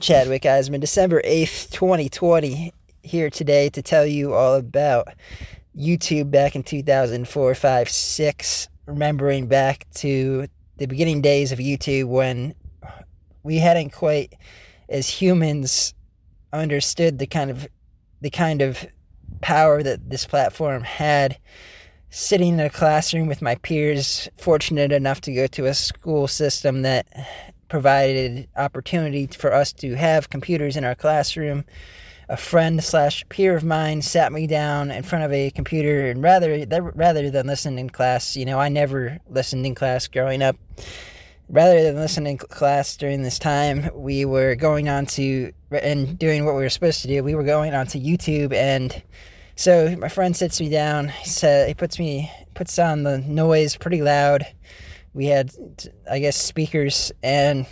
Chadwick Eisman, December 8th, 2020, here today to tell you all about YouTube back in 2004, 5, 6, remembering back to the beginning days of YouTube when we hadn't quite, as humans, understood the kind of the kind of power that this platform had. Sitting in a classroom with my peers fortunate enough to go to a school system that provided opportunity for us to have computers in our classroom. A friend slash peer of mine sat me down in front of a computer, and rather rather than listen in class, you know, I never listened in class growing up. Rather than listening in class during this time, we were going on to and doing what we were supposed to do. We were going on to YouTube, and so my friend sits me down. He said he puts me puts on the noise pretty loud we had, I guess, speakers, and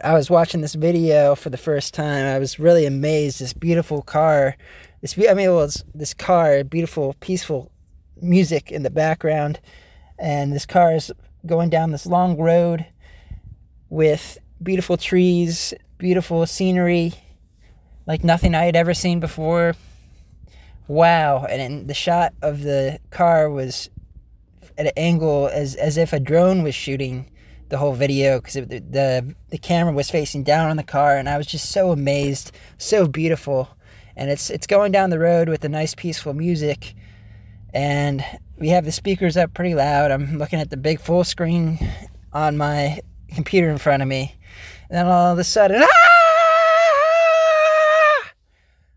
I was watching this video for the first time. I was really amazed. This beautiful car, this I mean, it was this car, beautiful, peaceful music in the background, and this car is going down this long road with beautiful trees, beautiful scenery, like nothing I had ever seen before. Wow! And the shot of the car was at an angle as as if a drone was shooting the whole video because the, the the camera was facing down on the car and I was just so amazed, so beautiful, and it's it's going down the road with the nice peaceful music, and we have the speakers up pretty loud. I'm looking at the big full screen on my computer in front of me, and then all of a sudden, ah!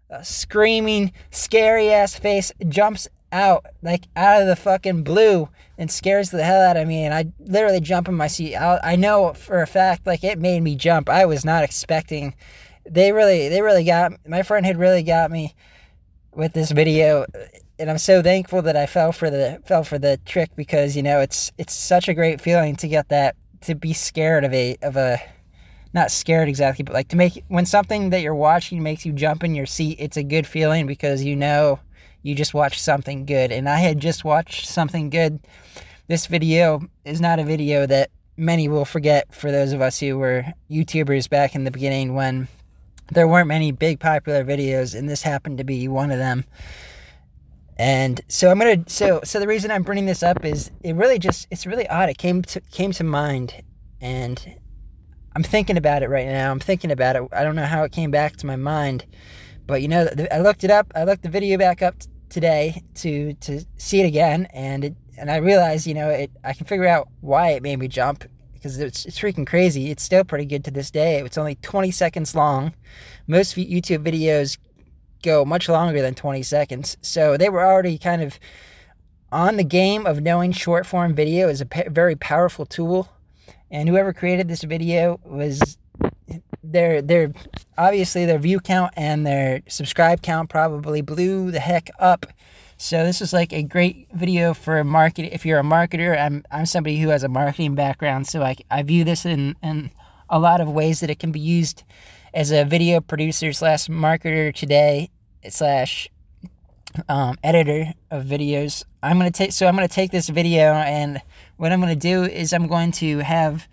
a screaming, scary ass face jumps out, like out of the fucking blue, and scares the hell out of me. And I literally jump in my seat. I, I know for a fact, like it made me jump. I was not expecting. They really, they really got my friend had really got me with this video, and I'm so thankful that I fell for the fell for the trick because you know it's it's such a great feeling to get that to be scared of a of a not scared exactly, but like to make when something that you're watching makes you jump in your seat, it's a good feeling because you know you just watched something good. And I had just watched something good. This video is not a video that many will forget for those of us who were YouTubers back in the beginning when there weren't many big popular videos, and this happened to be one of them. And so I'm gonna so so the reason I'm bringing this up is it really just it's really odd. It came to came to mind, and I'm thinking about it right now. I'm thinking about it. I don't know how it came back to my mind, but you know, I looked it up. I looked the video back up today to to see it again, and it, and I realized, you know, it I can figure out why it made me jump because it's it's freaking crazy. It's still pretty good to this day. It's only 20 seconds long. Most YouTube videos go much longer than 20 seconds, so they were already kind of on the game of knowing short form video is a very powerful tool. And whoever created this video was their their obviously their view count and their subscribe count probably blew the heck up. So this is like a great video for market. If you're a marketer, I'm I'm somebody who has a marketing background, so I, I view this in in a lot of ways that it can be used as a video producer slash marketer today slash um, editor of videos. I'm gonna take so I'm gonna take this video and what I'm gonna do is I'm going to have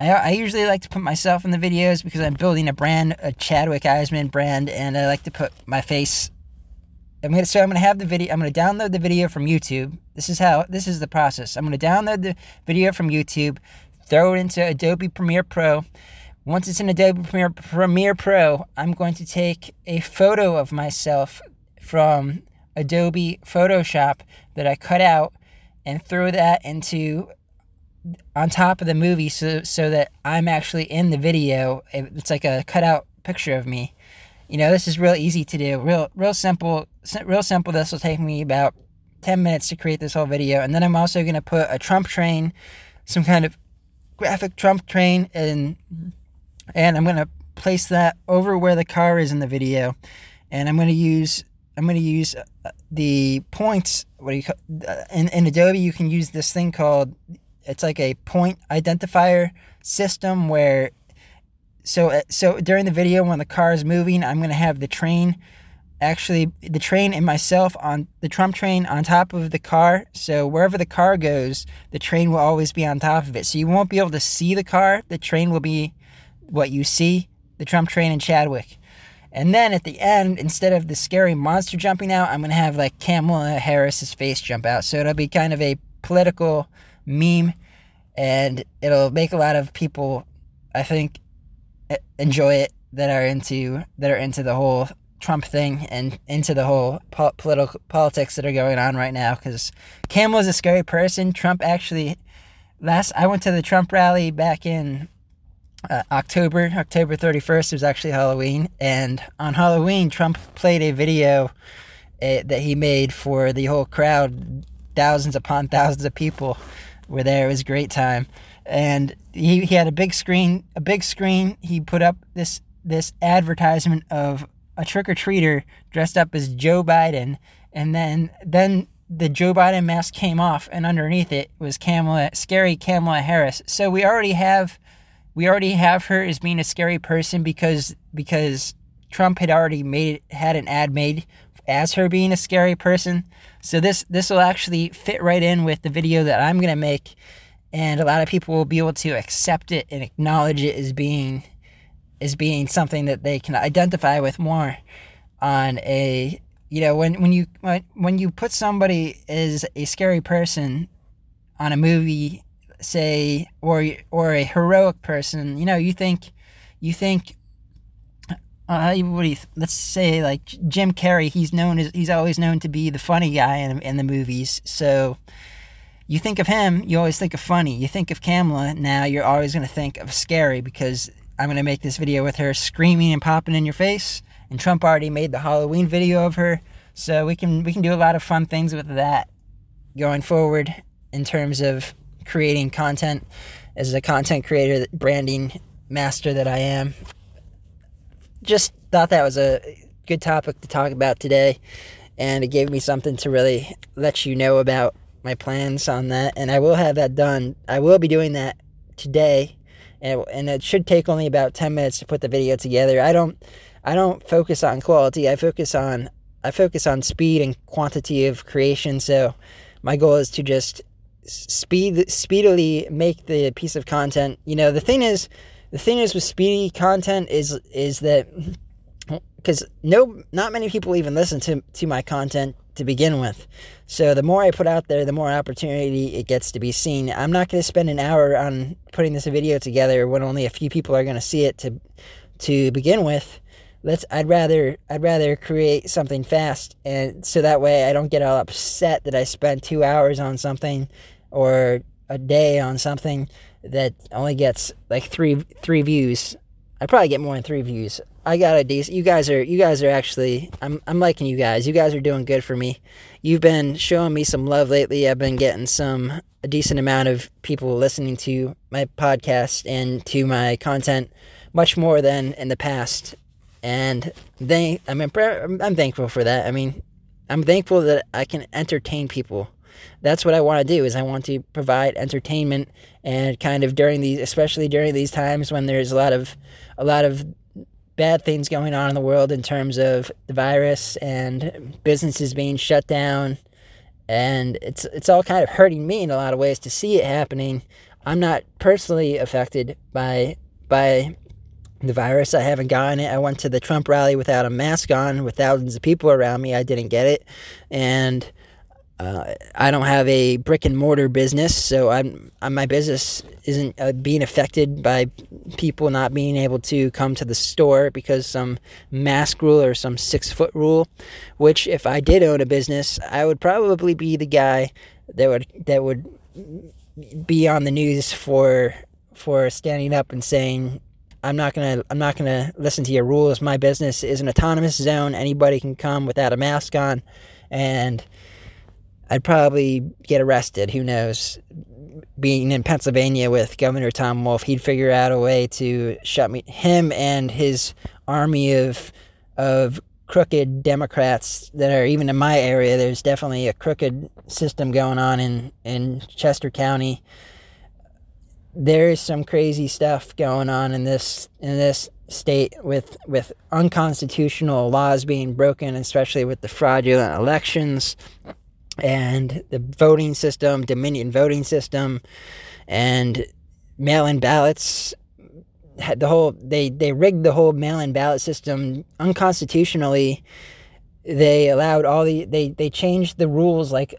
I, I usually like to put myself in the videos because I'm building a brand, a Chadwick Eisman brand, and I like to put my face. I'm gonna so I'm gonna have the video. I'm gonna download the video from YouTube. This is how this is the process. I'm gonna download the video from YouTube, throw it into Adobe Premiere Pro. Once it's in Adobe Premiere, Premiere Pro, I'm going to take a photo of myself from Adobe Photoshop that I cut out and throw that into on top of the movie so so that I'm actually in the video. It's like a cutout picture of me. You know, this is real easy to do. Real real simple real simple. This will take me about 10 minutes to create this whole video. And then I'm also going to put a Trump train, some kind of graphic Trump train and and I'm going to place that over where the car is in the video. And I'm going to use I'm going to use uh, the points what do you call uh, in, in Adobe you can use this thing called it's like a point identifier system where so uh, so during the video when the car is moving, I'm going to have the train actually the train and myself on the Trump train on top of the car. So wherever the car goes, the train will always be on top of it. So you won't be able to see the car. The train will be what you see the Trump train in Chadwick. And then at the end, instead of the scary monster jumping out, I'm going to have like Kamala Harris's face jump out. So it'll be kind of a political meme and it'll make a lot of people, I think, enjoy it that are into that are into the whole Trump thing and into the whole po- political politics that are going on right now because Kamala's a scary person. Trump actually last I went to the Trump rally back in uh, October, October 31st It was actually Halloween. And on Halloween, Trump played a video uh, that he made for the whole crowd. Thousands upon thousands of people were there. It was a great time. And he, he had a big screen, a big screen. He put up this this advertisement of a trick or treater dressed up as Joe Biden, and then then the Joe Biden mask came off, and underneath it was Kamala, scary Kamala Harris. So we already have we already have her as being a scary person because because Trump had already made had an ad made as her being a scary person. So this this will actually fit right in with the video that I'm gonna make, and a lot of people will be able to accept it and acknowledge it as being as being something that they can identify with more on a you know when when you when you put somebody as a scary person on a movie say or or a heroic person you know you think you think uh, let's say like Jim Carrey he's known as he's always known to be the funny guy in, in the movies. So you think of him you always think of funny. You think of Kamala now you're always going to think of scary because I'm going to make this video with her screaming and popping in your face and Trump already made the Halloween video of her. So we can we can do a lot of fun things with that going forward in terms of creating content. As a content creator, branding master that I am. Just thought that was a good topic to talk about today, and it gave me something to really let you know about my plans on that. And I will have that done. I will be doing that today, and and it should take only about ten minutes to put the video together. I don't I don't focus on quality. I focus on I focus on speed and quantity of creation. So my goal is to just speed speedily make the piece of content. You know, the thing is, the thing is with speedy content is is that because no, not many people even listen to to my content to begin with. So the more I put out there, the more opportunity it gets to be seen. I'm not going to spend an hour on putting this video together when only a few people are going to see it to to begin with let's I'd rather I'd rather create something fast and so that way I don't get all upset that I spent 2 hours on something or a day on something that only gets like 3 3 views. I probably get more than 3 views. I got a decent you guys are you guys are actually I'm I'm liking you guys. You guys are doing good for me. You've been showing me some love lately. I've been getting some a decent amount of people listening to my podcast and to my content much more than in the past and they I mean I'm thankful for that. I mean, I'm thankful that I can entertain people. That's what I want to do is I want to provide entertainment and kind of during these especially during these times when there's a lot of a lot of bad things going on in the world in terms of the virus and businesses being shut down and it's it's all kind of hurting me in a lot of ways to see it happening. I'm not personally affected by by the virus. I haven't gotten it. I went to the Trump rally without a mask on, with thousands of people around me. I didn't get it, and uh, I don't have a brick and mortar business, so I'm, I'm my business isn't uh, being affected by people not being able to come to the store because some mask rule or some six foot rule. Which, if I did own a business, I would probably be the guy that would that would be on the news for for standing up and saying I'm not gonna I'm not gonna listen to your rules. My business is an autonomous zone. Anybody can come without a mask on, and I'd probably get arrested. Who knows? Being in Pennsylvania with Governor Tom Wolf, he'd figure out a way to shut me him and his army of of crooked Democrats that are even in my area. There's definitely a crooked system going on in in Chester County there is some crazy stuff going on in this in this state with with unconstitutional laws being broken, especially with the fraudulent elections and the voting system, Dominion voting system, and mail-in ballots had the whole they they rigged the whole mail-in ballot system unconstitutionally. They allowed all the they they changed the rules like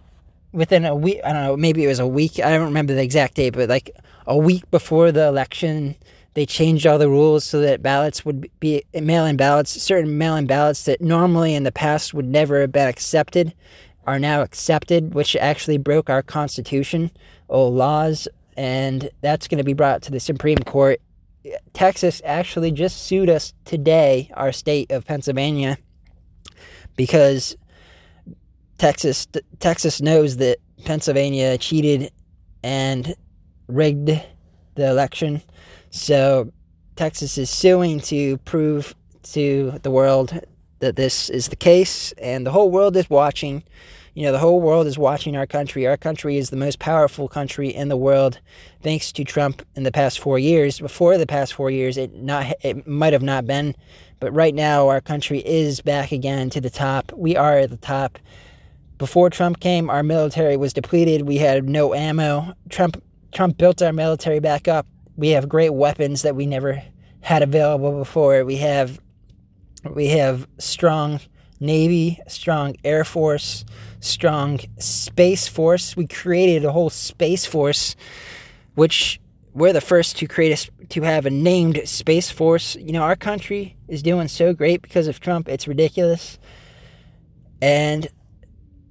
within a week. I don't know, maybe it was a week. I don't remember the exact date, but like a week before the election, they changed all the rules so that ballots would be mail-in ballots. Certain mail-in ballots that normally in the past would never have been accepted are now accepted, which actually broke our constitution or laws, and that's going to be brought to the Supreme Court. Texas actually just sued us today, our state of Pennsylvania, because Texas Texas knows that Pennsylvania cheated and rigged the election. So Texas is suing to prove to the world that this is the case, and the whole world is watching. You know, the whole world is watching our country. Our country is the most powerful country in the world, thanks to Trump in the past four years. Before the past four years, it not it might have not been, but right now our country is back again to the top. We are at the top. Before Trump came, our military was depleted. We had no ammo. Trump Trump built our military back up. We have great weapons that we never had available before. We have we have strong navy, strong air force, strong space force. We created a whole space force, which we're the first to create a, to have a named space force. You know, our country is doing so great because of Trump. It's ridiculous, and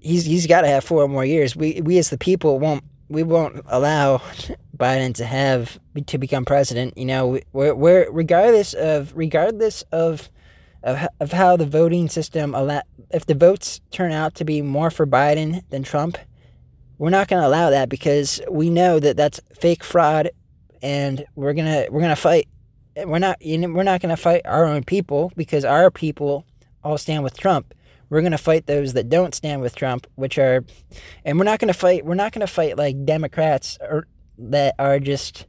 he's he's got to have four more years. We we as the people won't we won't allow Biden to have to become president. You know, we're, we're regardless of regardless of of, of how the voting system allow if the votes turn out to be more for Biden than Trump, we're not going to allow that because we know that that's fake fraud, and we're gonna we're gonna fight. We're not you know, we're not going to fight our own people because our people all stand with Trump. We're going to fight those that don't stand with Trump, which are, and we're not going to fight. We're not going to fight like Democrats or that are just.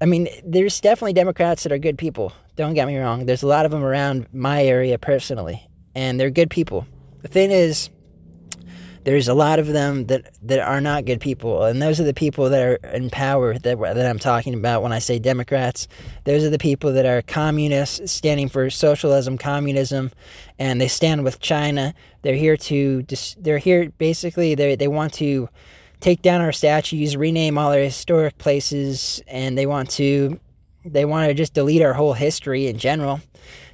I mean, there's definitely Democrats that are good people. Don't get me wrong. There's a lot of them around my area personally, and they're good people. The thing is, there's a lot of them that, that are not good people, and those are the people that are in power that, that I'm talking about when I say Democrats. Those are the people that are communists, standing for socialism, communism, and they stand with China. They're here to they're here basically they they want to take down our statues, rename all our historic places, and they want to they want to just delete our whole history in general.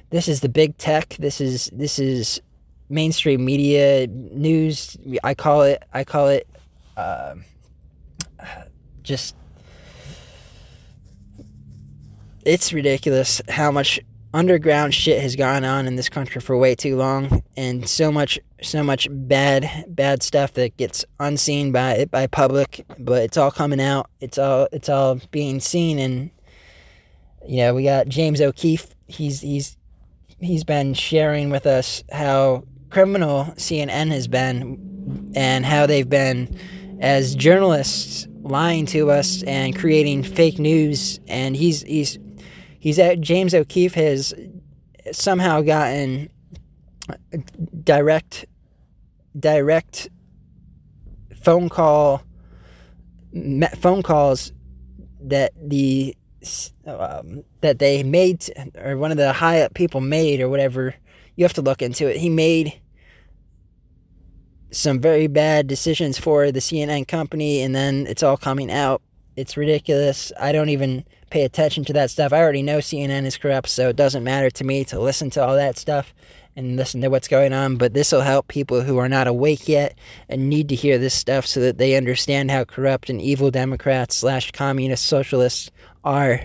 This is the big tech. This is this is mainstream media news. I call it. I call it. Uh, just. It's ridiculous how much underground shit has gone on in this country for way too long, and so much, so much bad, bad stuff that gets unseen by by public, but it's all coming out. It's all, it's all being seen, and you know, we got James O'Keefe. He's he's he's been sharing with us how criminal CNN has been and how they've been as journalists lying to us and creating fake news and he's he's he's at James O'Keefe has somehow gotten direct direct phone call phone calls that the um, that they made, or one of the high up people made, or whatever. You have to look into it. He made some very bad decisions for the CNN company, and then it's all coming out. It's ridiculous. I don't even pay attention to that stuff. I already know CNN is corrupt, so it doesn't matter to me to listen to all that stuff and listen to what's going on. But this will help people who are not awake yet and need to hear this stuff so that they understand how corrupt and evil Democrats slash communist socialists are.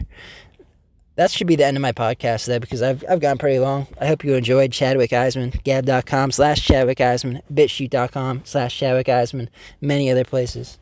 That should be the end of my podcast, though, because I've, I've gone pretty long. I hope you enjoyed Chadwick Eisman, gab.com slash Chadwick Eisman, bitchute.com slash Chadwick Eisman, many other places.